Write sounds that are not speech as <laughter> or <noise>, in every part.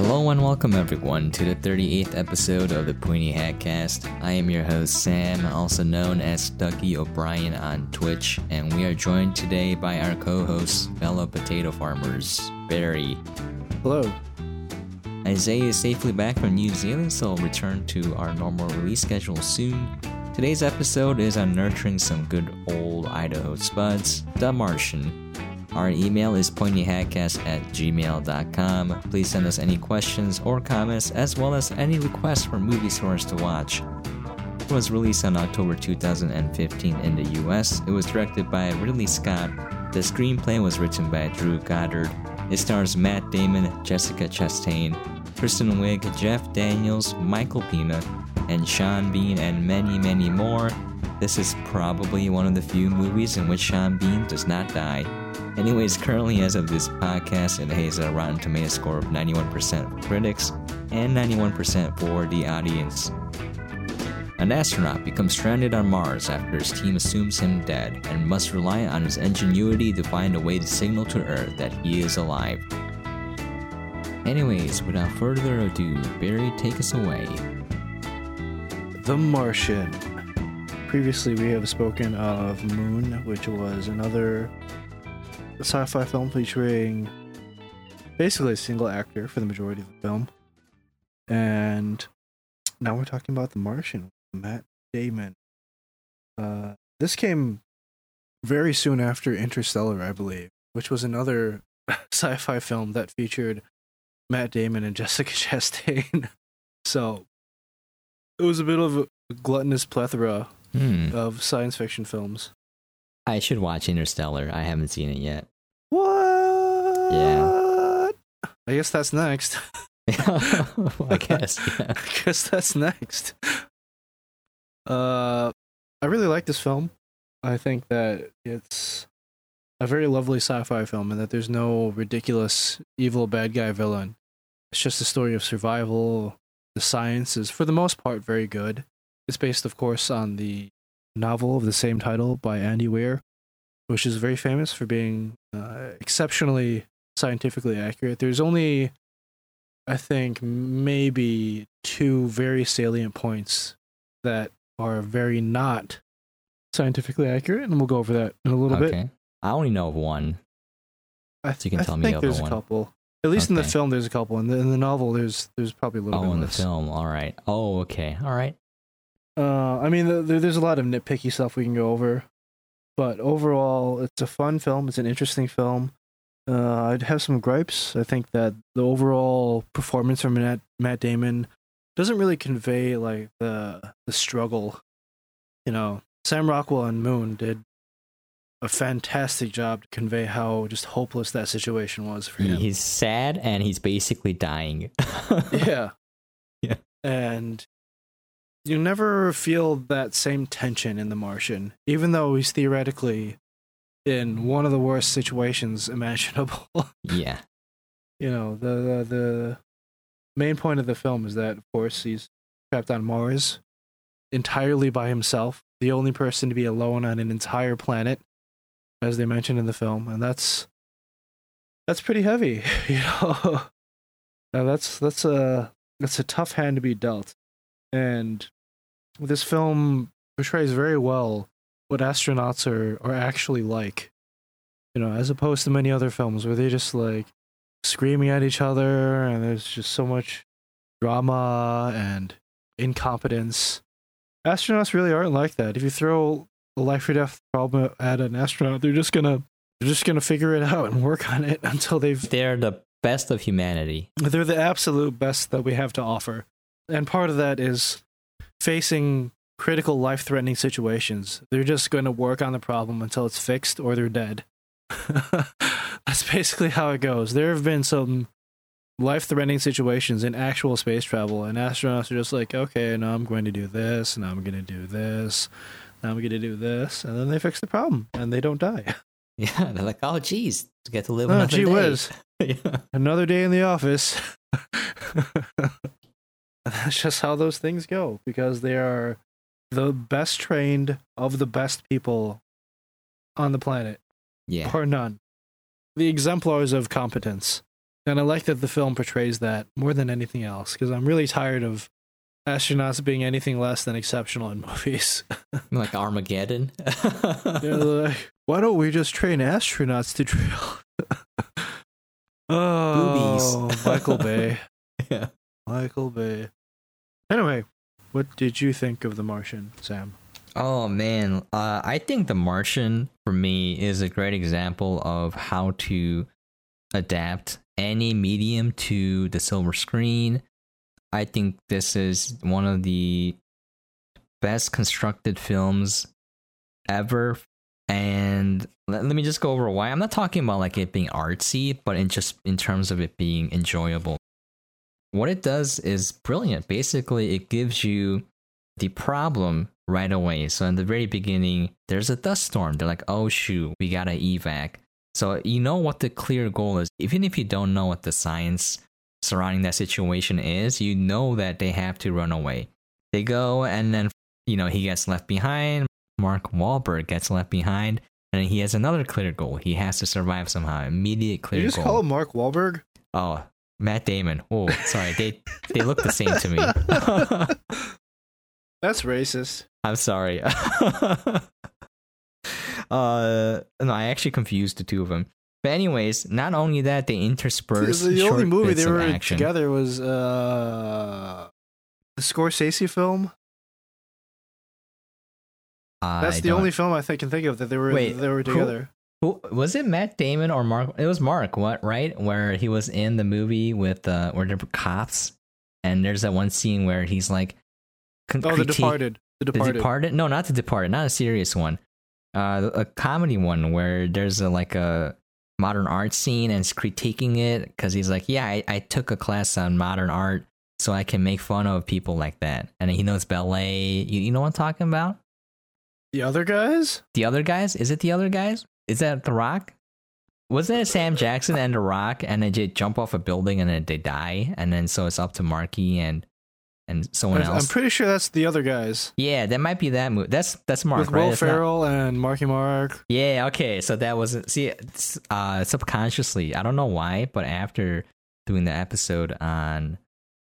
Hello and welcome everyone to the 38th episode of the Pointy Hat Cast. I am your host Sam, also known as Dougie O'Brien on Twitch, and we are joined today by our co-hosts, fellow potato farmers, Barry. Hello. Isaiah is safely back from New Zealand, so we'll return to our normal release schedule soon. Today's episode is on nurturing some good old Idaho spuds, The Martian. Our email is pointyhatcast at gmail.com. Please send us any questions or comments, as well as any requests for movie stores to watch. It was released on October 2015 in the US. It was directed by Ridley Scott. The screenplay was written by Drew Goddard. It stars Matt Damon, Jessica Chastain, Kristen Wiig, Jeff Daniels, Michael Pena, and Sean Bean, and many, many more. This is probably one of the few movies in which Sean Bean does not die. Anyways, currently, as of this podcast, it has a Rotten Tomato score of 91% for critics and 91% for the audience. An astronaut becomes stranded on Mars after his team assumes him dead and must rely on his ingenuity to find a way to signal to Earth that he is alive. Anyways, without further ado, Barry, take us away. The Martian. Previously, we have spoken of Moon, which was another sci fi film featuring basically a single actor for the majority of the film. And now we're talking about The Martian, Matt Damon. Uh, this came very soon after Interstellar, I believe, which was another <laughs> sci fi film that featured Matt Damon and <laughs> Jessica Chastain. so it was a bit of a gluttonous plethora Hmm. of science fiction films. I should watch Interstellar. I haven't seen it yet. What? Yeah. I guess that's next. <laughs> <laughs> I guess. Yeah. I guess that's next. Uh, I really like this film. I think that it's a very lovely sci-fi film, and that there's no ridiculous evil bad guy villain. It's just a story of survival. The science is, for the most part, very good. It's based, of course, on the novel of the same title by Andy Weir, which is very famous for being uh, exceptionally scientifically accurate. There's only, I think, maybe two very salient points that are very not scientifically accurate, and we'll go over that in a little bit. okay. I only know of one. I, So you can I tell me think the there's one. a couple. At least in the film, there's a couple. In the, in the novel, there's there's probably a little Oh, bit in the film. All right. Oh, okay. All right. Uh, I mean, the, there, there's a lot of nitpicky stuff we can go over, but overall, it's a fun film. It's an interesting film. Uh, I'd have some gripes. I think that the overall performance from Matt, Matt Damon doesn't really convey like the the struggle. You know, Sam Rockwell and Moon did a fantastic job to convey how just hopeless that situation was for him. He's sad and he's basically dying. <laughs> yeah Yeah. and you never feel that same tension in the martian even though he's theoretically in one of the worst situations <laughs> imaginable. Yeah. <laughs> you know the, the the main point of the film is that of course he's trapped on mars entirely by himself the only person to be alone on an entire planet as they mentioned in the film and that's that's pretty heavy <laughs> you know? Now that's that's a that's a tough hand to be dealt and this film portrays very well what astronauts are are actually like you know as opposed to many other films where they're just like screaming at each other and there's just so much drama and incompetence astronauts really aren't like that if you throw a life or death problem at an astronaut they're just gonna they're just gonna figure it out and work on it <laughs> until they've They're the best of humanity. they're the absolute best that we have to offer. And part of that is facing critical life threatening situations. They're just going to work on the problem until it's fixed or they're dead. <laughs> That's basically how it goes. There have been some life threatening situations in actual space travel, and astronauts are just like, okay, now I'm going to do this, now I'm going to do this, now I'm going to do this. And then they fix the problem and they don't die. <laughs> Yeah. They're like, oh, geez, to get to live Oh, another gee day. whiz. <laughs> yeah. another day in the office. <laughs> That's just how those things go because they are the best trained of the best people on the planet, Yeah. bar none. The exemplars of competence. And I like that the film portrays that more than anything else because I'm really tired of astronauts being anything less than exceptional in <laughs> movies. like Armageddon. <laughs> Like, why don't we just train astronauts to drill? oh, Boobies. Michael Bay. yeah. Michael Bay. Anyway, what did you think of The Martian, Sam? Oh man, uh, I think The Martian for me is a great example of how to adapt any medium to the silver screen. I think this is one of the best constructed films ever. And let, let me just go over why. I'm not talking about like it being artsy, but in just in terms of it being enjoyable. What it does is brilliant. Basically, it gives you the problem right away. So in the very beginning, there's a dust storm. They're like, "Oh shoot, we gotta evac." So you know what the clear goal is, even if you don't know what the science surrounding that situation is. You know that they have to run away. They go, and then you know he gets left behind. Mark Wahlberg gets left behind, and he has another clear goal. He has to survive somehow. Immediate clear Did you just goal. call him Mark Wahlberg? Oh, Matt Damon. Oh, sorry. They they look the same to me. <laughs> That's racist. I'm sorry. <laughs> uh, no, I actually confused the two of them. But anyways, not only that, they intersperse <laughs> the short only movie they were action. together was uh, the Scorsese film. That's I the don't- only film I think can think of that they were Wait, they were together. Who, was it Matt Damon or Mark? It was Mark. What right? Where he was in the movie with uh, where were cops, and there's that one scene where he's like, con- Oh, The Departed. The The Departed. Departed? No, not The Departed. Not a serious one. Uh, a comedy one where there's a like a modern art scene and it's critiquing it because he's like, yeah, I, I took a class on modern art so I can make fun of people like that. And he knows ballet. You, you know what I'm talking about? The other guys? The other guys? Is it the other guys? Is that The Rock? Was that Sam Jackson and The Rock and they jump off a building and then they die? And then so it's up to Marky and and someone else. I'm pretty sure that's the other guys. yeah, that might be that movie. That's that's Mark, With right? Will It's not- Ferrell and Marky Mark. Yeah, okay. So that was see uh subconsciously, I don't know why, but after doing the episode on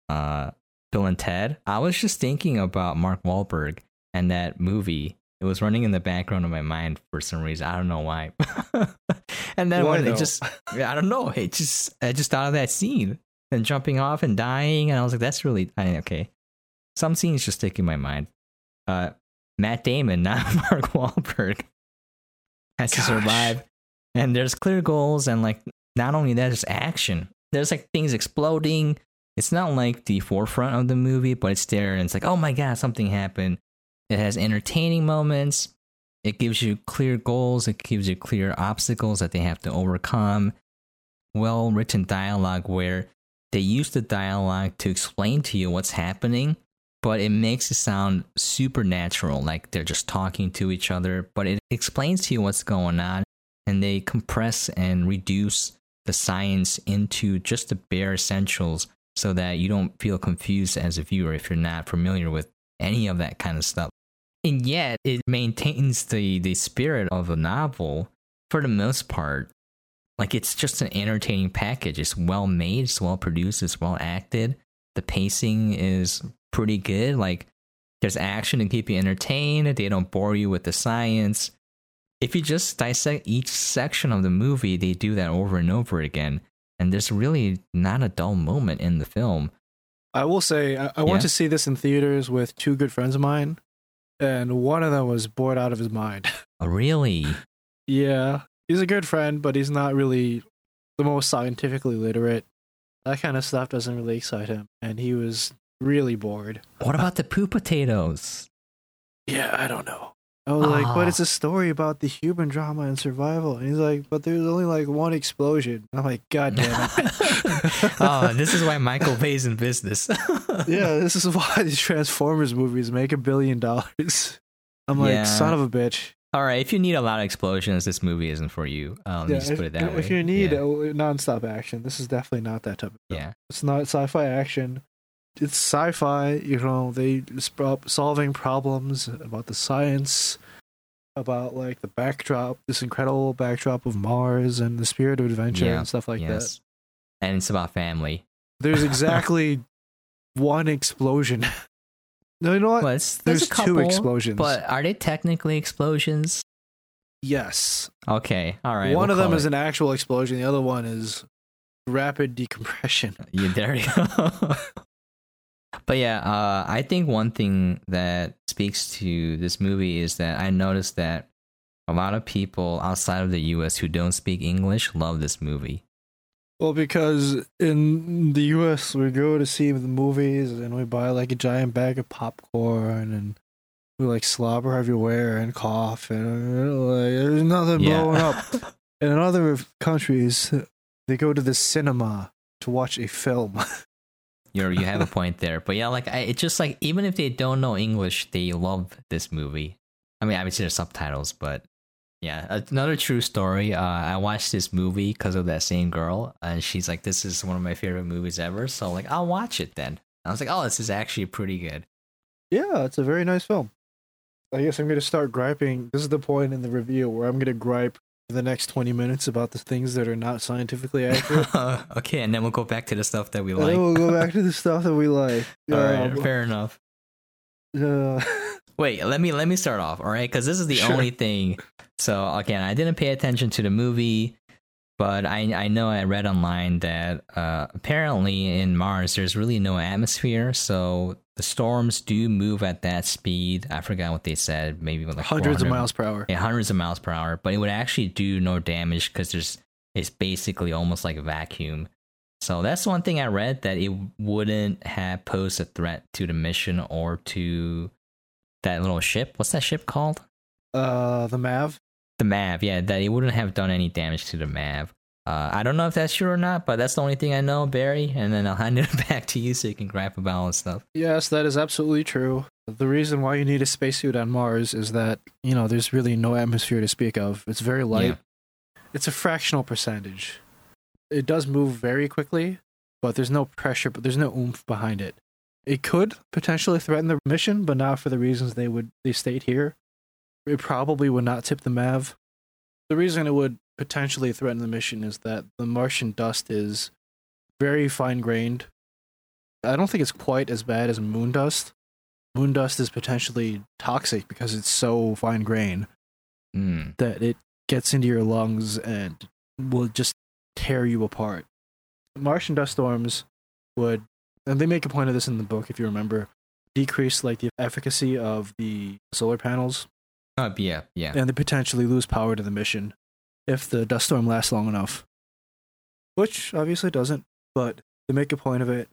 uh Bill and Ted, I was just thinking about Mark Wahlberg and that movie. It was running in the background of my mind for some reason. I don't know why. <laughs> and then when it just <laughs> I don't know, it just I just thought of that scene and jumping off and dying and I was like that's really I okay. Some scenes just stick in my mind. Uh Matt Damon, <laughs> not Mark Wahlberg has to survive. And there's clear goals, and like not only that, there's action. There's like things exploding. It's not like the forefront of the movie, but it's there, and it's like, oh my god, something happened. It has entertaining moments. It gives you clear goals. It gives you clear obstacles that they have to overcome. Well written dialogue where they use the dialogue to explain to you what's happening, but it makes it sound supernatural, like they're just talking to each other. But it explains to you what's going on, and they compress and reduce the science into just the bare essentials so that you don't feel confused as a viewer if you're not familiar with any of that kind of stuff. And yet, it maintains the, the spirit of a novel for the most part. Like, it's just an entertaining package. It's well made, it's well produced, it's well acted. The pacing is pretty good. Like, there's action to keep you entertained, they don't bore you with the science. If you just dissect each section of the movie, they do that over and over again. And there's really not a dull moment in the film. I will say, I, I Yeah? went to see this in theaters with two good friends of mine, and one of them was bored out of his mind. <laughs> Oh, really? yeah, he's a good friend, but he's not really the most scientifically literate. That kind of stuff doesn't really excite him, and he was really bored. What about the poo potatoes? Yeah, I don't know. I was like, but Ah. it's a story about the human drama and survival. And he's like, but there's only like one explosion. I'm like, God damn it. <laughs> oh, this is why Michael Bay's in business. <laughs> yeah, this is why <laughs> these Transformers movies make a billion dollars. I'm like, Yeah. son of a bitch. All right, if you need a lot of explosions, this movie isn't for you. Uh, let me Yeah, just if, put it that way. if you need yeah. nonstop action, this is definitely not that type of film. yeah. It's not sci-fi action. It's sci-fi. You know, they solving problems about the science, about like the backdrop, this incredible backdrop of Mars and the spirit of adventure Yeah, and stuff like that. yes. and it's about family. There's <laughs> exactly one explosion. no, you know what? Well, there's, There's a couple, two explosions. but are they technically explosions? yes. Okay, all right. one we'll of them call is an actual explosion. The other one is rapid decompression. Yeah, there you go. <laughs> but yeah, uh, I think one thing that speaks to this movie is that I noticed that a lot of people outside of the U.S. who don't speak English love this movie. Well, because in the U.S. we go to see the movies and we buy like a giant bag of popcorn and we like slobber everywhere and cough and uh, like there's nothing blowing up. <laughs> In other countries, they go to the cinema to watch a film. <laughs> You're, you have a <laughs> point there, but yeah, like I, it's just like even if they don't know English, they love this movie. I mean, obviously there's subtitles, but yeah, another true story. Uh, I watched this movie because of that same girl, and she's like, "This is one of my favorite movies ever." So like, I'll watch it then. I was like, "Oh, this is actually pretty good." yeah, it's a very nice film. I guess I'm going to start griping. This is the point in the review where I'm going to gripe the next 20 minutes about the things that are not scientifically accurate. <laughs> okay, and then we'll go back to the stuff that we and like. then we'll go back to the <laughs> stuff that we like. All right, Um, fair enough. <laughs> uh, Wait, let me let me start off, all right? Because this is the Sure. only thing. So again, I didn't pay attention to the movie, but I I know I read online that uh, apparently in Mars there's really no atmosphere, so the storms do move at that speed. I forgot what they said, maybe like hundreds of miles per hour. yeah, hundreds of miles per hour, but it would actually do no damage because there's it's basically almost like a vacuum. So that's one thing I read that it wouldn't have posed a threat to the mission or to that little ship. What's that ship called? Uh, the Mav. The Mav. Yeah, that it wouldn't have done any damage to the Mav. Uh, I don't know if that's true or not, but that's the only thing I know, Barry. And then I'll <laughs> hand it back to you so you can gripe about all this stuff. Yes, that is absolutely true. The reason why you need a spacesuit on Mars is that, you know, there's really no atmosphere to speak of. It's very light. Yeah. It's a fractional percentage. It does move very quickly, but there's no pressure, but there's no oomph behind it. It could potentially threaten the mission, but not for the reasons they would they state here. It probably would not tip the Mav. The reason it would potentially threaten the mission is that the Martian dust is very fine grained I don't think it's quite as bad as moon dust. Moon dust is potentially toxic because it's so fine grained Mm. that it gets into your lungs and will just tear you apart. Martian dust storms would, and they make a point of this in the book if you remember, decrease like the efficacy of the solar panels, Oh, yeah, yeah. and they potentially lose power to the mission if the dust storm lasts long enough. Which obviously doesn't, but they make a point of it.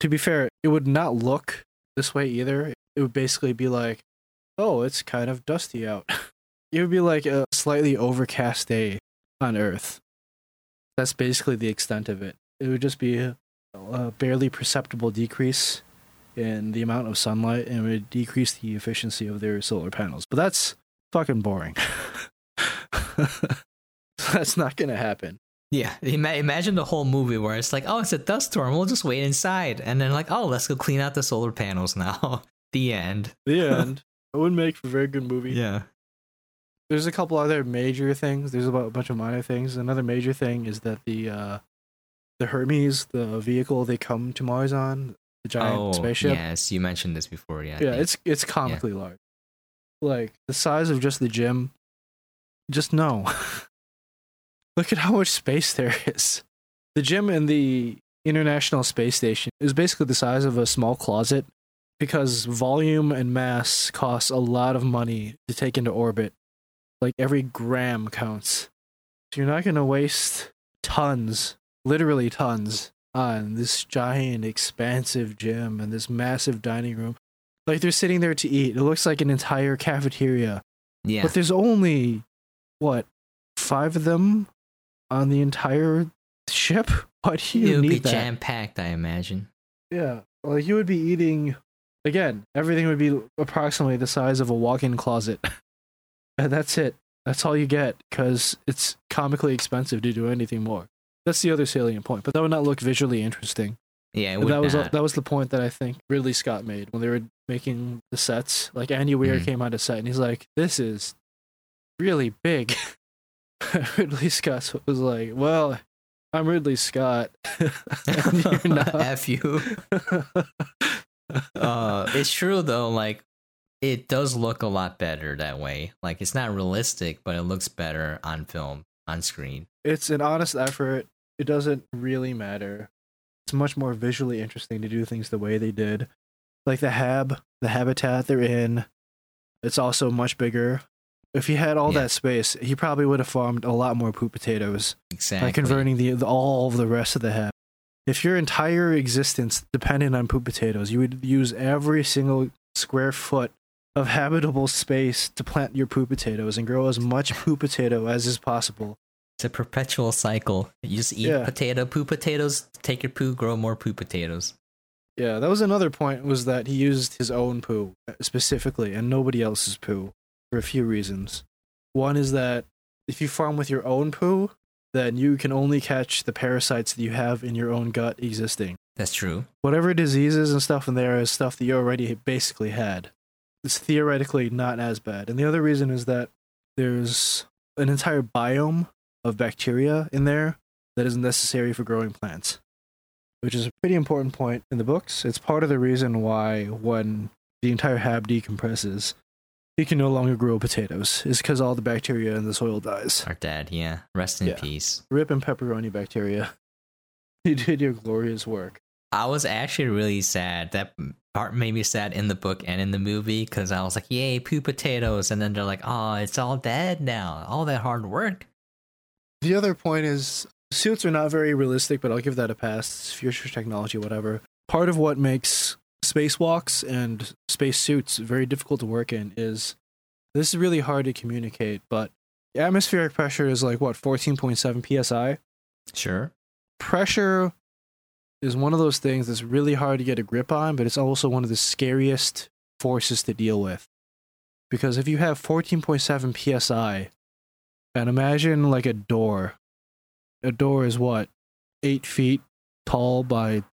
To be fair, it would not look this way either. It would basically be like, oh, it's kind of dusty out. <laughs> it would be like a slightly overcast day on Earth. That's basically the extent of it. It would just be a, a barely perceptible decrease in the amount of sunlight and would decrease the efficiency of their solar panels. But that's fucking boring. <laughs> <laughs> that's not going to happen. Yeah, imagine the whole movie where it's like, oh, it's a dust storm. We'll just wait inside, and then like, oh, let's go clean out the solar panels now. <laughs> the end. The <laughs> end. it would make for a very good movie. Yeah. There's a couple other major things. There's about a bunch of minor things. Another major thing is that the uh, the Hermes, the vehicle they come to Mars on, the giant oh, spaceship. yes, you mentioned this before. Yeah. Yeah, it's it's comically large. Like the size of just the gym. Just no. <laughs> Look at how much space there is. The gym in the International Space Station is basically the size of a small closet because volume and mass costs a lot of money to take into orbit. Like every gram counts. So you're not going to waste tons, literally tons, on this giant, expansive gym and this massive dining room. Like they're sitting there to eat. It looks like an entire cafeteria. yeah. But there's only, what, five of them on the entire ship? <laughs> Why do you it would be that? jam packed, I imagine. Yeah. Like you would be eating, again, everything would be approximately the size of a walk in closet. <laughs> and that's it. That's all you get because it's comically expensive to do anything more. That's the other salient point. But that would not look visually interesting. Yeah, it And would that was not. that was the point that I think Ridley Scott made when they were making the sets. Like Andy Weir Mhm. came on a set and he's like, "This is really big." <laughs> Ridley Scott was like, "Well, I'm Ridley Scott. <laughs> You're <laughs> not. F you. uh, it's true though. Like, it does look a lot better that way. Like, it's not realistic, but it looks better on film, on screen. it's an honest effort. It doesn't really matter. It's much more visually interesting to do things the way they did. Like the hab, the habitat they're in, it's also much bigger. If he had all Yeah. that space, he probably would have farmed a lot more poop potatoes Exactly. by converting the, the all of the rest of the hab. If your entire existence depended on poop potatoes, you would use every single square foot of habitable space to plant your poop potatoes and grow as much poop potato as is possible. It's a perpetual cycle. You just eat Yeah. potato, poo potatoes, take your poo, grow more poo potatoes. Yeah, that was another point was that he used his own poo specifically and nobody else's poo for a few reasons. One is that if you farm with your own poo, then you can only catch the parasites that you have in your own gut existing. That's true. Whatever diseases and stuff in there is stuff that you already basically had. It's theoretically not as bad. And the other reason is that there's an entire biome of bacteria in there that is necessary for growing plants, which is a pretty important point in the books. It's part of the reason why when the entire hab decompresses, you can no longer grow potatoes, is because all the bacteria in the soil dies. Our dad, yeah. Rest in Yeah. peace. Rip and pepperoni bacteria. <laughs> You did your glorious work. I was actually really sad. That part made me sad in the book and in the movie because I was like, yay, poo potatoes. And then they're like, oh, it's all dead now. All that hard work. The other point is suits are not very realistic, but I'll give that a pass. It's future technology, whatever. Part of what makes spacewalks and spacesuits very difficult to work in is this is really hard to communicate, but atmospheric pressure is like what 14.7 psi. Sure. Pressure is one of those things that's really hard to get a grip on, but it's also one of the scariest forces to deal with. Because if you have 14.7 psi, and imagine like a door, a door is what, eight feet tall by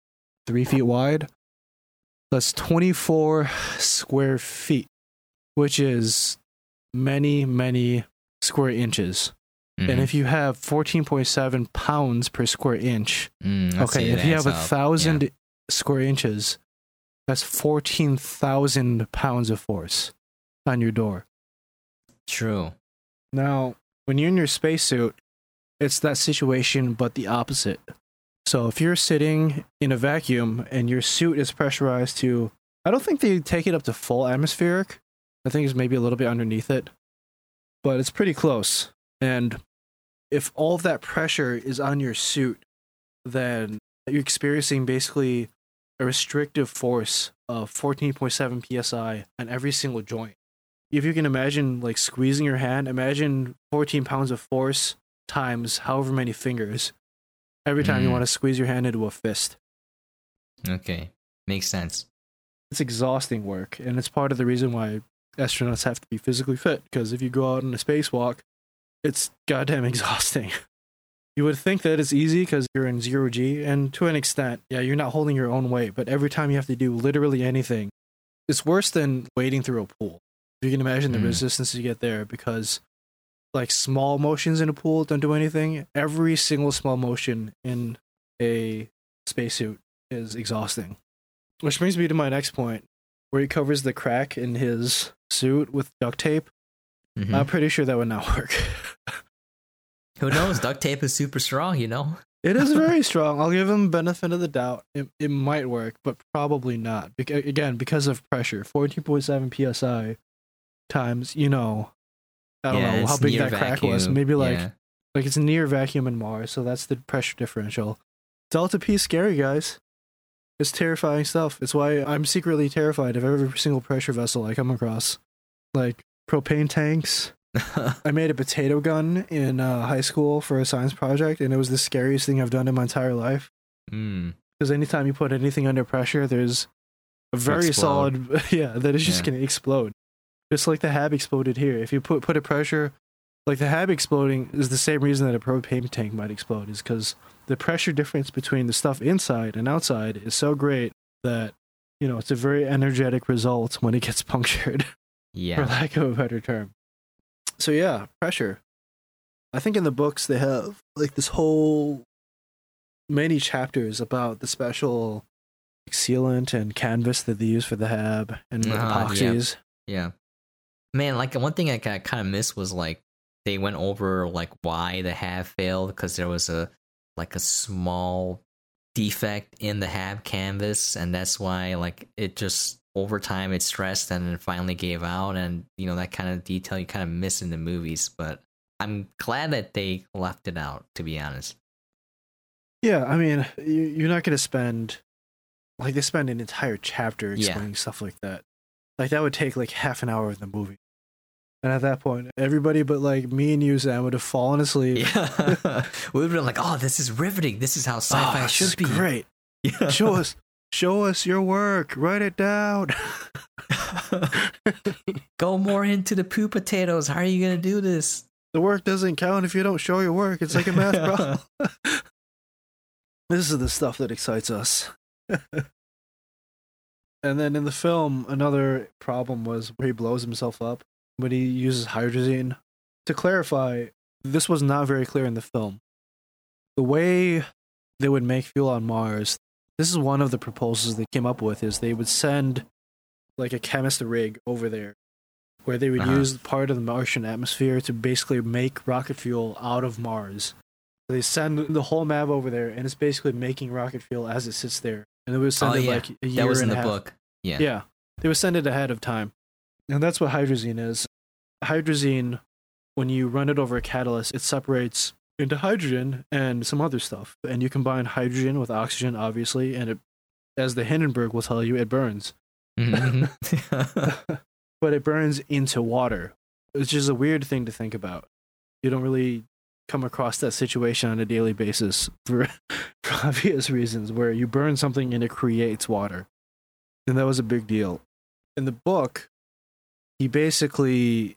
three feet wide? That's 24 square feet, which is many, many square inches. And Mhm. if you have 14.7 pounds per square inch, Mm, okay, if you have a thousand square inches, that's 14,000 pounds of force on your door. True. Now, when you're in your spacesuit, it's that situation, but the opposite. So if you're sitting in a vacuum and your suit is pressurized to, I don't think they take it up to full atmospheric. I think it's maybe a little bit underneath it, but it's pretty close. And if all of that pressure is on your suit, then you're experiencing basically a restrictive force of 14.7 psi on every single joint if you can imagine like squeezing your hand, imagine 14 pounds of force times however many fingers every time you Mm. want to squeeze your hand into a fist. Okay. Makes sense. It's exhausting work, and it's part of the reason why astronauts have to be physically fit because if you go out on a spacewalk, it's goddamn <laughs> exhausting. You would think that it's easy because you're in zero G, and to an extent, yeah, you're not holding your own weight, but every time you have to do literally anything, it's worse than wading through a pool. You can imagine the Mm. resistance you get there, because like small motions in a pool don't do anything. Every single small motion in a spacesuit is exhausting. Which brings me to my next point, where he covers the crack in his suit with duct tape. Mhm. I'm pretty sure that would not <laughs> work. Who knows? Duct tape is super strong, you know? It is <laughs> very strong. I'll give him benefit of the doubt. It, it might work, but probably not. Beca- again, because of pressure. 14.7 psi times, you know, I don't Yeah, know how big that crack was. Maybe like Yeah. like it's near vacuum in Mars, so that's the pressure differential. Delta P is scary, guys. It's terrifying stuff. It's why I'm secretly terrified of every single pressure vessel I come across. Like propane tanks, <laughs> I made a potato gun in uh, high school for a science project, and it was the scariest thing I've done in my entire life. mm. Because anytime you put anything under pressure, there's a very explode. solid, <laughs> yeah, that is just Yeah. going to explode. Just like the hab exploded here. If you put put a pressure, like the hab exploding is the same reason that a propane tank might explode, is because the pressure difference between the stuff inside and outside is so great that you know it's a very energetic result when it gets <laughs> punctured Yeah, for lack of a better term. So yeah, pressure. I think in the books they have like this whole many chapters about the special sealant and canvas that they use for the hab and uh-huh, yeah. epoxies. Yeah. Man, like one thing I kind of missed was like they went over like why the hab failed because there was a like a small defect in the hab canvas and that's why like it just over time it stressed and it finally gave out and you know that kind of detail you kind of miss in the movies but I'm glad that they left it out to be honest. Yeah, I mean, you, you're not going to spend like they spend an entire chapter Yeah. explaining stuff like that. Like that would take like half an hour of the movie. And at that point, everybody but like me and you, Sam, would have fallen asleep. Yeah. <laughs> we would have been like, "Oh, this is riveting. This is how oh, sci-fi Oh, should be." great. Yeah. Show us, <laughs> show us your work. Write it down. <laughs> Go more into the poo potatoes. How are you gonna do this? the work doesn't count if you don't show your work. It's like a math problem. this is the stuff that excites us. and then in the film, another problem was where he blows himself up when he uses hydrazine. To clarify, this was not very clear in the film. The way they would make fuel on Mars, this is one of the proposals they came up with, is they would send like a chemist rig over there where they would Uh-huh. use part of the Martian atmosphere to basically make rocket fuel out of Mars. They send the whole Mav over there, and it's basically making rocket fuel as it sits there. And they would send Oh, it yeah. like a year That was in the half. book. Yeah. Yeah, they would send it ahead of time, and that's what hydrazine is. Hydrazine, when you run it over a catalyst, it separates into hydrogen and some other stuff, and you combine hydrogen with oxygen, obviously, and it, as the Hindenburg will tell you, it burns. Mhm. <laughs> <laughs> but it burns into water, which is a weird thing to think about. You don't really come across that situation on a daily basis for, <laughs> for obvious reasons, where you burn something and it creates water. And that was a big deal. In the book, he basically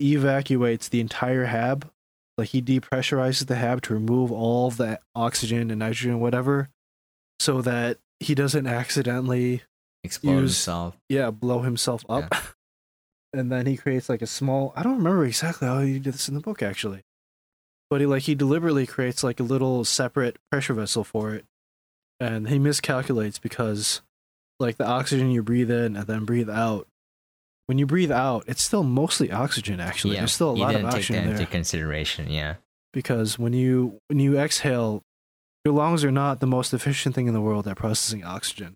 evacuates the entire hab. Like he depressurizes the hab to remove all the oxygen and nitrogen, whatever, so that he doesn't accidentally Explode Use- himself. yeah, blow himself up. <laughs> And then he creates like a small I don't remember exactly how he did this in the book actually. But he like he deliberately creates like a little separate pressure vessel for it. And he miscalculates because like the oxygen you breathe in and then breathe out. When you breathe out, it's still mostly oxygen actually. yeah. There's still a you lot of didn't take oxygen that there into consideration. Yeah. because when you when you exhale, your lungs are not the most efficient thing in the world at processing oxygen.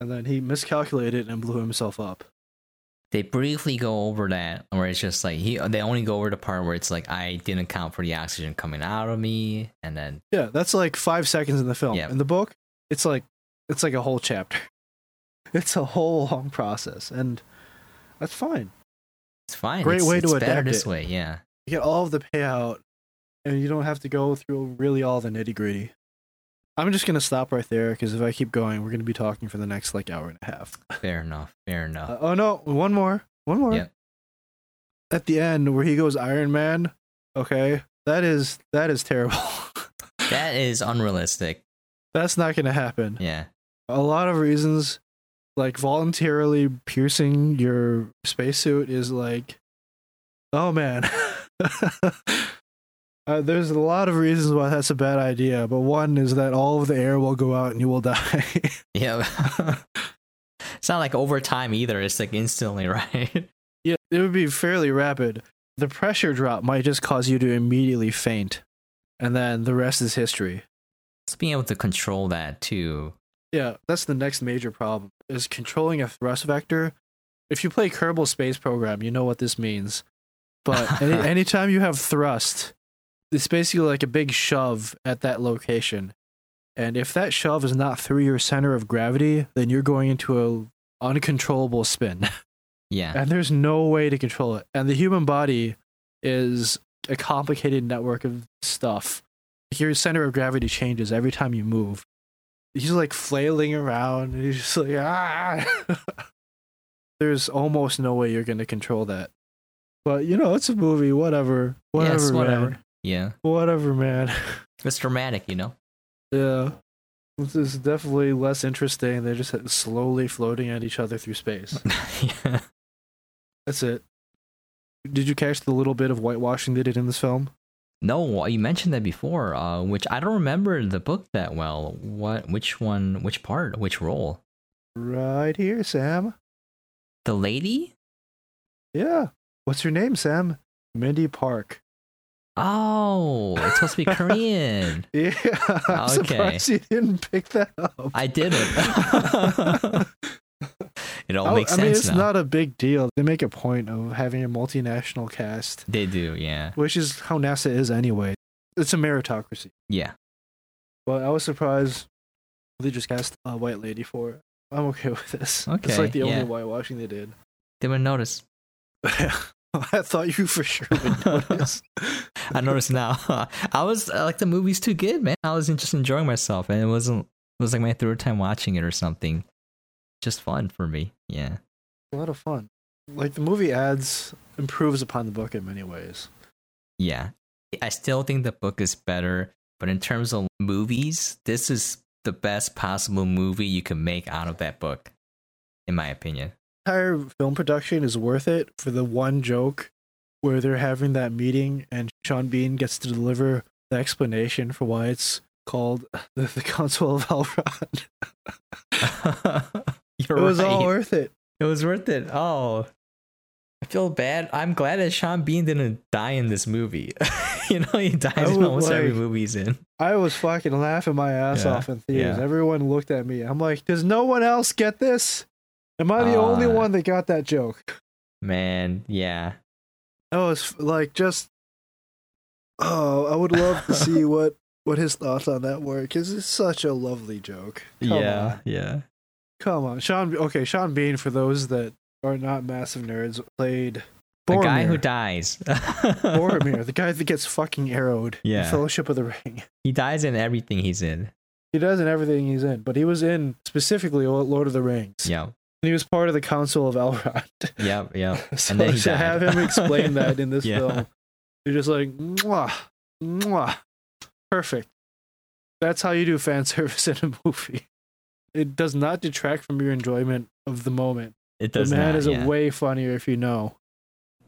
And then he miscalculated and blew himself up. They briefly go over that, where it's just like he. They only go over the part where it's like I didn't account for the oxygen coming out of me, and then Yeah, that's like five seconds in the film. In the book, it's like it's like a whole chapter. <laughs> It's a whole long process, and that's fine. it's fine. Great It's- way to it's better adapt this it. way. Yeah. You get all of the payout, and you don't have to go through really all the nitty gritty. I'm just gonna stop right there because if I keep going, we're gonna be talking for the next like hour and a half. <laughs> Fair enough. Fair enough. Uh, oh no, one more, one more. Yeah. At the end, where he goes Iron Man. Okay, that is that is terrible. <laughs> that is unrealistic. That's not gonna happen. Yeah. a lot of reasons like voluntarily piercing your spacesuit is like oh man <laughs> uh, there's a lot of reasons why that's a bad idea but one is that all of the air will go out and you will die <laughs> Yeah. it's not like over time either. It's like instantly, <laughs> right? yeah it would be fairly rapid the pressure drop might just cause you to immediately faint and then the rest is history Just being able to control that too. Yeah, that's the next major problem is controlling a thrust vector. If you play Kerbal Space Program, you know what this means. But <laughs> any, anytime you have thrust, it's basically like a big shove at that location. And if that shove is not through your center of gravity, then you're going into a uncontrollable spin. <laughs> Yeah. and there's no way to control it. And the human body is a complicated network of stuff. Your center of gravity changes every time you move. He's like flailing around, and he's just like ah. <laughs> there's almost no way you're gonna control that. But you know, it's a movie. Whatever. Whatever, Yes, whatever. man. Yeah. Whatever, man. <laughs> It's dramatic, you know? yeah. This is definitely less interesting. They're just slowly floating at each other through space. <laughs> yeah. That's it. Did you catch the little bit of whitewashing they did in this film? No, you mentioned that before, uh, which I don't remember the book that well. What, which one, which part, which role? Right here, Sam. The lady? Yeah. What's your name, Sam? Mindy Park. Oh, it's supposed to be Korean. <laughs> Yeah. I'm Okay. surprised you didn't pick that up. I didn't. <laughs> <laughs> it all Oh, makes I sense mean, it's now. not a big deal. They make a point of having a multinational cast, They do, yeah, which is how NASA is anyway. It's a meritocracy. yeah. But I was surprised they just cast a white lady for it. I'm okay with this. Okay. it's like the yeah. only whitewashing they did. They would notice. <laughs> I thought you for sure would <laughs> notice. I noticed now. <laughs> I was like the movie's too good, man. I was just enjoying myself, and it wasn't. It was like my third time watching it or something. Just fun for me. Yeah. a lot of fun. Like the movie adds improves upon the book in many ways. Yeah. I still think the book is better, but in terms of movies, this is the best possible movie you can make out of that book, in my opinion. Entire film production is worth it for the one joke where they're having that meeting and Sean Bean gets to deliver the explanation for why it's called the, <laughs> the Council of Elrond. <laughs> You're it was right. all worth it. It was worth it. Oh, I feel bad. I'm glad that Sean Bean didn't die in this movie. <laughs> you know, he dies in almost every movie he's in. I was fucking laughing my ass Yeah, off in theaters. yeah. Everyone looked at me. I'm like, does no one else get this? Am I the only Uh, one that got that joke? Man, yeah. I was like, just oh, I would love to see <laughs> what what his thoughts on that were because it's such a lovely joke. Come yeah, on. yeah. Come on, Sean. Okay, Sean Bean. For those that are not massive nerds, played The guy who Boromir. dies. <laughs> Boromir, the guy that gets fucking arrowed. in Yeah. Fellowship of the Ring. he dies in everything he's in. He does in everything he's in, but he was in specifically Lord of the Rings. Yeah. And he was part of the Council of Elrond. Yep, yep. <laughs> so then he to died. have him explain <laughs> that in this Yeah. film, you're just like, mwah, mwah, perfect. That's how you do fan service in a movie. It does not detract from your enjoyment of the moment. It does. The man not. is yeah. way funnier if you know.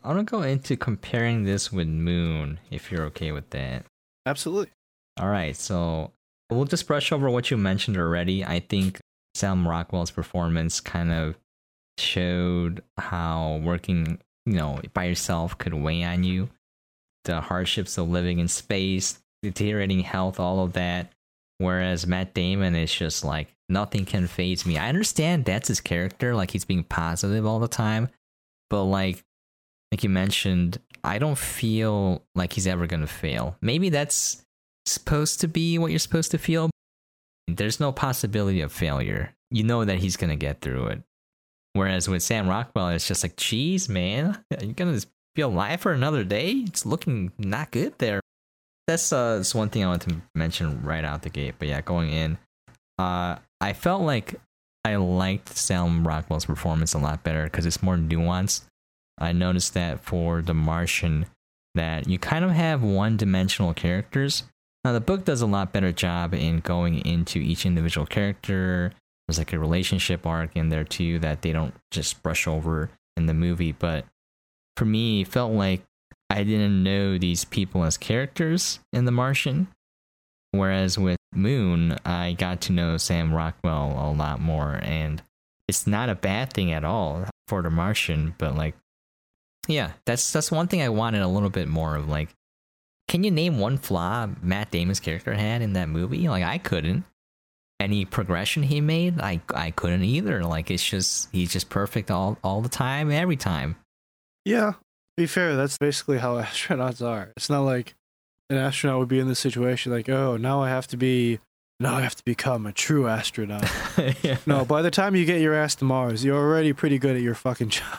I want to go into comparing this with Moon, if you're okay with that. Absolutely. All right, so we'll just brush over what you mentioned already. I think Sam Rockwell's performance kind of showed how working, you know, by yourself could weigh on you. The hardships of living in space, deteriorating health, all of that. Whereas Matt Damon is just like nothing can phase me. I understand that's his character, like he's being positive all the time, but like like you mentioned, I don't feel like he's ever gonna fail. Maybe that's supposed to be what you're supposed to feel. There's no possibility of failure. You know that he's gonna get through it. Whereas with Sam Rockwell, it's just like, geez, man, <laughs> you're gonna be alive for another day. It's looking not good there. That's uh, that's one thing I want to mention right out the gate. But yeah, going in, uh, I felt like I liked Sam Rockwell's performance a lot better because it's more nuanced. I noticed that for The Martian, that you kind of have one-dimensional characters. Now the book does a lot better job in going into each individual character. There's like a relationship arc in there too that they don't just brush over in the movie. But for me, it felt like I didn't know these people as characters in The Martian. Whereas with Moon, I got to know Sam Rockwell a lot more, and it's not a bad thing at all for The Martian. But like, yeah, that's that's one thing I wanted a little bit more of. Like, can you name one flaw Matt Damon's character had in that movie? Like, I couldn't. Any progression he made, I I couldn't either. Like, it's just he's just perfect all all the time, every time. Yeah. Be fair, that's basically how <laughs> astronauts are. It's not like an astronaut would be in this situation like, oh, now I have to be, now I have to become a true astronaut. <laughs> Yeah. no, by the time you get your ass to Mars, you're already pretty good at your fucking <laughs> job.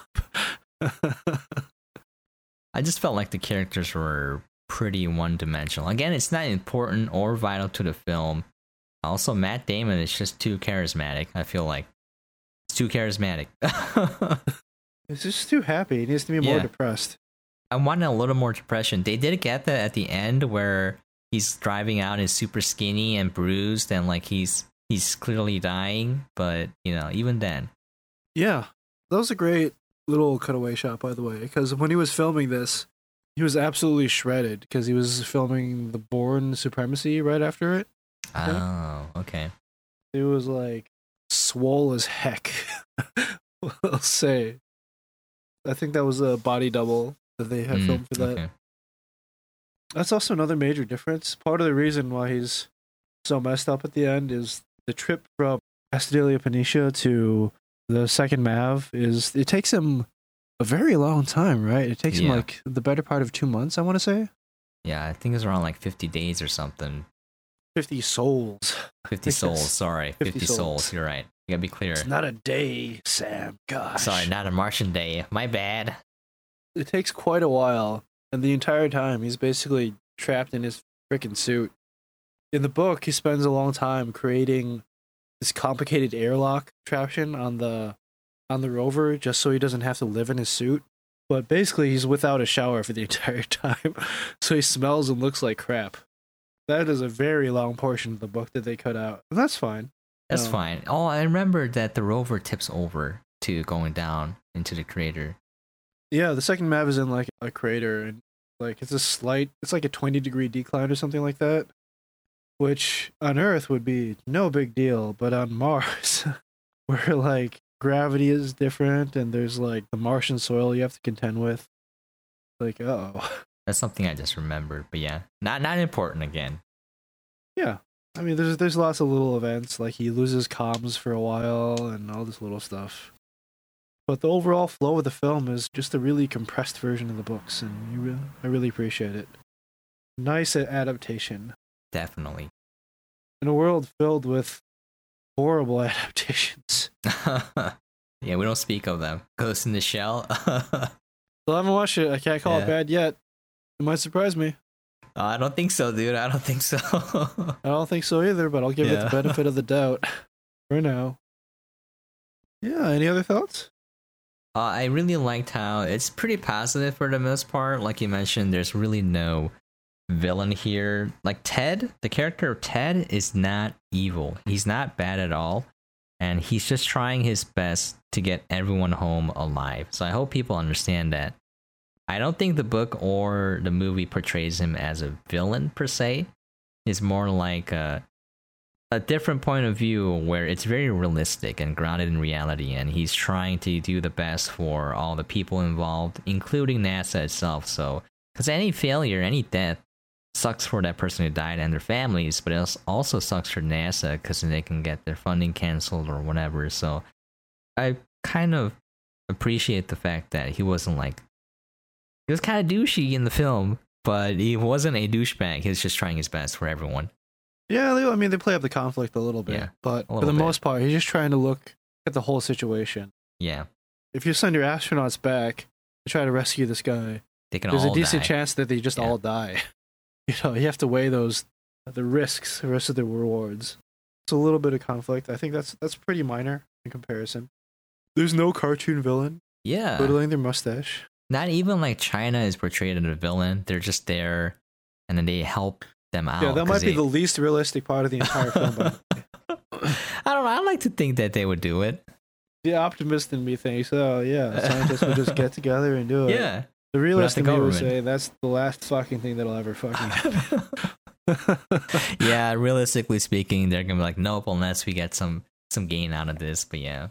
I just felt like the characters were pretty one dimensional. Again, it's not important or vital to the film. Also, Matt Damon is just too charismatic. I feel like it's too charismatic. He's just too happy. He needs to be more Yeah. depressed. I wanted a little more depression. They did get that at the end where he's driving out and super skinny and bruised and like he's he's clearly dying. But you know, even then, Yeah, that was a great little cutaway shot, by the way, because when he was filming this, he was absolutely shredded because he was filming the Bourne Supremacy right after it. Oh, okay. It was like swole as heck. <laughs> I'll say. I think that was a body double that they had Mm, filmed for that. okay. That's also another major difference. Part of the reason why he's so messed up at the end is the trip from Acidalia Planitia to the second Mav is it takes him a very long time, right? It takes him like the better part of two months, I want to say. Yeah, I think it's around like 50 days or something. 50 sols. 50 <laughs> sols, sorry. 50, 50 sols. sols. you're right. You gotta be clear. It's not a day, Sam. Gosh. Sorry, not a Martian day. My bad. It takes quite a while, and the entire time he's basically trapped in his freaking suit. In the book, he spends a long time creating this complicated airlock contraption on the on the rover just so he doesn't have to live in his suit. But basically, he's without a shower for the <laughs> entire time, so he smells and looks like crap. That is a very long portion of the book that they cut out, and that's fine. That's No. fine. Oh, I remember that the rover tips over to going down into the crater. Yeah, the second Mav is in like a crater and like it's a slight it's like a 20 degree decline or something like that. Which on Earth would be no big deal, but on Mars <laughs> where like gravity is different and there's like the Martian soil you have to contend with. Like, oh. That's something I just remembered. But yeah, not not important again. Yeah. I mean there's there's lots of little events like he loses comms for a while and all this little stuff. But the overall flow of the film is just a really compressed version of the books and you re- I really appreciate it. Nice adaptation. Definitely. in a world filled with horrible <laughs> adaptations. <laughs> yeah, we don't speak of them. Ghost in the Shell. <laughs> Still haven't watched it. I can't call Yeah. it bad yet. It might surprise me. I don't think so, dude. I don't think so. <laughs> I don't think so either, but I'll give it the benefit of the <laughs> doubt for now. Yeah, any other thoughts? Uh, I really liked how it's pretty positive for the most part. Like you mentioned, there's really no villain here. Like Ted, the character of Ted is not evil. He's not bad at all. And he's just trying his best to get everyone home alive. So I hope people understand that. I don't think the book or the movie portrays him as a villain per se. It's more like a, a different point of view where it's very realistic and grounded in reality and he's trying to do the best for all the people involved including nasa itself so because any failure any death sucks for that person who died and their families but it also sucks for nasa because they can get their funding canceled or whatever so i kind of appreciate the fact that he wasn't like he was kind of douchey in the film but he wasn't a douchebag he was just trying his best for everyone Yeah, I mean they play up the conflict a little bit, Yeah, but a for the bit. most part, he's just trying to look at the whole situation. yeah If you send your astronauts back to try to rescue this guy, they can there's a decent die. chance that they just Yeah. all die. <laughs> You know, you have to weigh those the risks versus the rewards. It's a little bit of conflict. I think that's that's pretty minor in comparison. There's no cartoon villain yeah twiddling their mustache. Not even like China is portrayed as a villain. They're just there, and then they help them out. yeah, that might be they- the least realistic part of the entire film. But <laughs> I don't know. I like to think that they would do it. the optimist in me thinks, oh yeah, scientists would just get <laughs> together and do it. Yeah. The realist in me would say that's the last fucking thing that'll ever fucking <laughs> happen. yeah. Realistically speaking, they're gonna be like, nope, unless we get some some gain out of this. But yeah,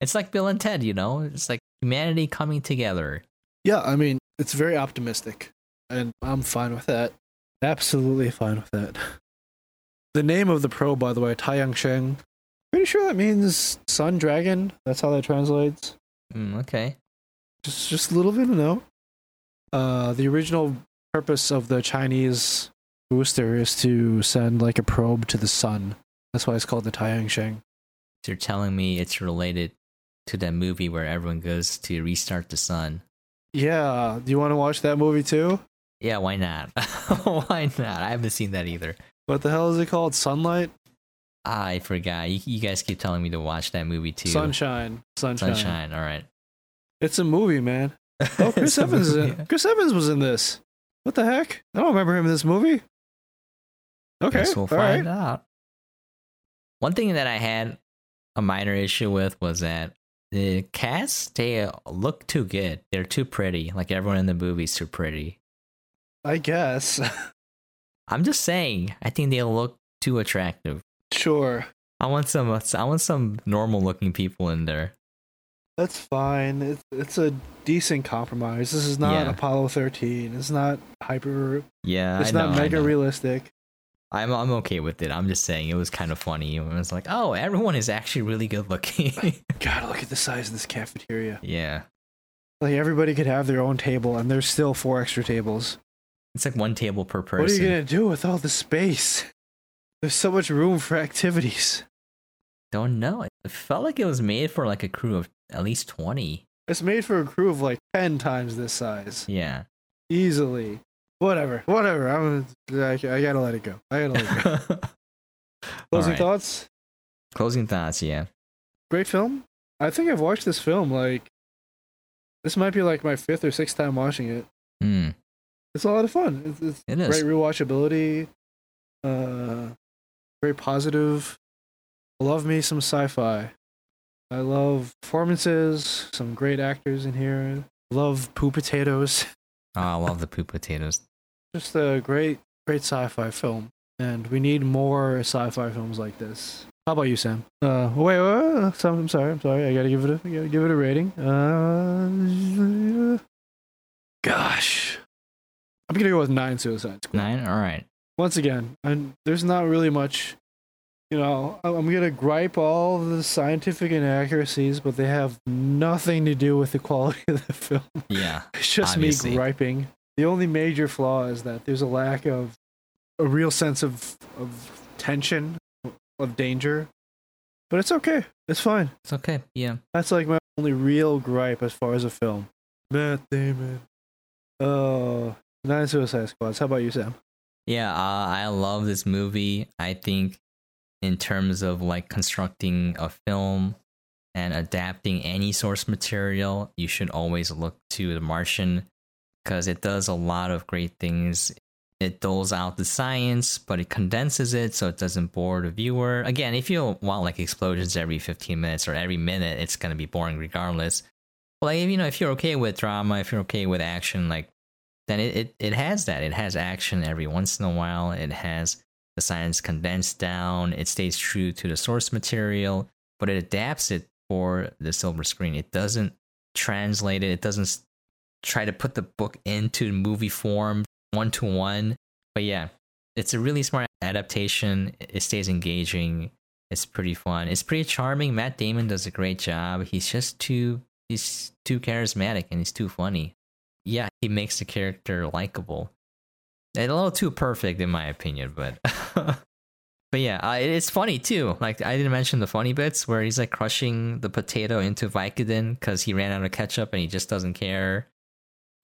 it's like Bill and Ted. You know, it's like humanity coming together. Yeah, I mean, it's very optimistic, and I'm fine with that. Absolutely fine with that. The name of the probe, by the way, Taiyang Shen. Pretty sure that means sun dragon. That's how that translates. Mm, okay. Just, just a little bit of note. Uh, the original purpose of the Chinese booster is to send like a probe to the sun. That's why it's called the Taiyang Shen. You're telling me it's related to that movie where everyone goes to restart the sun. Yeah, do you want to watch that movie too? Yeah, why not? <laughs> why not? I haven't seen that either. What the hell is it called? Sunlight, I forgot. You, you guys keep telling me to watch that movie too. sunshine, sunshine. Sunshine. All right. It's a movie, man. <laughs> Oh, Chris Evans. Is movie. in, Chris Evans was in this. What the heck? I don't remember him in this movie. Okay, Guess we'll find right. out. One thing that I had a minor issue with was that the cast they look too good. They're too pretty. Like everyone in the movie's too pretty. I guess. <laughs> I'm just saying. I think they look too attractive. sure. I want some. I want some normal looking people in there. That's fine. It's it's a decent compromise. This is not Yeah. Apollo 13. It's not hyper. Yeah, It's I know, not I mega know. realistic. I'm I'm okay with it. I'm just saying it was kind of funny. It was like, oh, everyone is actually really good looking. <laughs> God, look at the size of this cafeteria. yeah, Like everybody could have their own table, and there's still four extra tables. it's like one table per person. What are you gonna do with all the space? There's so much room for activities. Don't know. It felt like it was made for like a crew of at least twenty. It's made for a crew of like ten times this size, Yeah. easily. Whatever, whatever. I'm. I, I gotta let it go. I gotta let it go. <laughs> Closing Alright. thoughts. Closing thoughts. Yeah. Great film. I think I've watched this film like. This might be like my fifth or sixth time watching it. Hmm. It's a lot of fun. It's, it's It is. great rewatchability. Uh, very positive. Love me some sci-fi. I love performances. Some great actors in here. Love poo potatoes. Oh, <laughs> I love the poop potatoes. Just a great, great sci-fi film, and we need more sci-fi films like this. How about you, Sam? Uh, wait, wait, wait, Sam, I'm sorry, I'm sorry. I gotta give it a, I gotta give it a rating. Uh, gosh, I'm gonna go with nine Suicide Squad. Nine. All right. once again, and there's not really much. You know, I- I'm gonna gripe all the scientific inaccuracies, but they have nothing to do with the quality of the film. Yeah. <laughs> It's just Obviously. me griping. The only major flaw is that there's a lack of a real sense of of tension, of danger. But it's okay. It's fine. It's okay. Yeah. That's like my only real gripe as far as a film. Matt Damon. Oh, nine Suicide Squads. How about you, Sam? Yeah, uh, I love this movie. I think, in terms of like constructing a film and adapting any source material, you should always look to The Martian because it does a lot of great things. It doles out the science, but it condenses it so it doesn't bore the viewer. Again, if you want like explosions every 15 minutes or every minute, it's going to be boring regardless. But like, you know, if you're okay with drama, if you're okay with action, like then it, it, it has that. It has action every once in a while. It has the science condensed down. It stays true to the source material, but it adapts it for the silver screen. It doesn't translate it. It doesn't try to put the book into movie form one to one. But yeah, it's a really smart adaptation. It stays engaging. It's pretty fun. It's pretty charming. Matt Damon does a great job. He's just too he's too charismatic and he's too funny yeah, he makes the character likable. A little too perfect, in my opinion, but <laughs> but yeah, uh, it's funny too. Like I didn't mention the funny bits where he's like crushing the potato into Vicodin because he ran out of ketchup and he just doesn't care.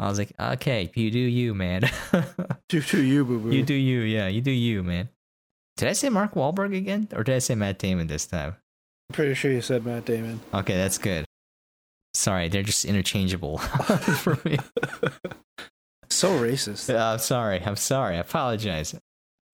I was like, okay, you do you, man. <laughs> you Do you, boo boo. you do you, yeah, you do you, man. Did I say Mark Wahlberg again, or did I say Matt Damon this time? I'm pretty sure you said Matt Damon. Okay, that's good. Sorry, they're just interchangeable <laughs> for me. <laughs> So racist. Uh, I'm sorry. I'm sorry. I apologize.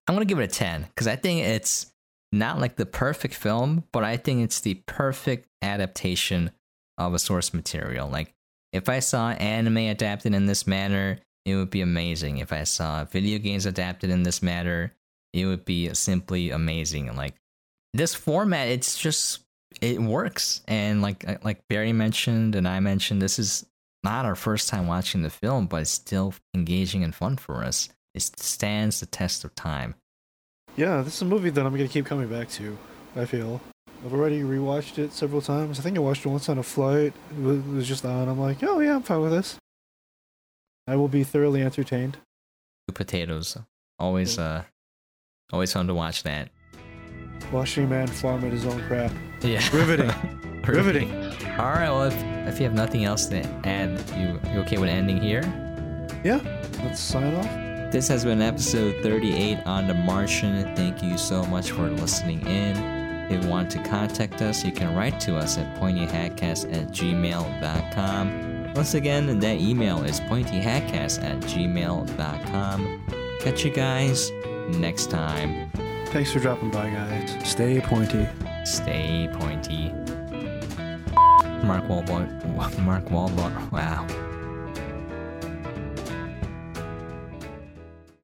I'm gonna give it a ten because I think it's not like the perfect film, but I think it's the perfect adaptation of a source material. Like if I saw anime adapted in this manner, it would be amazing. If I saw video games adapted in this manner, it would be simply amazing. Like this format, it's just it works. And like uh, like Barry mentioned and I mentioned, this is not our first time watching the film, but it's still engaging and fun for us. It stands the test of time. Yeah, this is a movie that I'm gonna keep coming back to. I feel I've already rewatched it several times. I think I watched it once on a flight. It was, it was just on. I'm like, oh yeah, I'm fine with this. I will be thoroughly entertained. Potatoes, always uh, always fun to watch that. Watching a man farm at his own crap. Yeah, <laughs> Riveting. Riveting. All right, well, if, if you have nothing else to add, you you okay with ending here? Yeah, let's sign off. This has been episode 38 on The Martian. Thank you so much for listening in. If you want to contact us, you can write to us at pointyhatcast at gmail.com. Once again, that email is pointyhatcast at gmail.com. Catch you guys next time. Thanks for dropping by, guys. Stay pointy. Stay pointy. Mark Wahlberg. <laughs> Mark Wahlberg. Wow.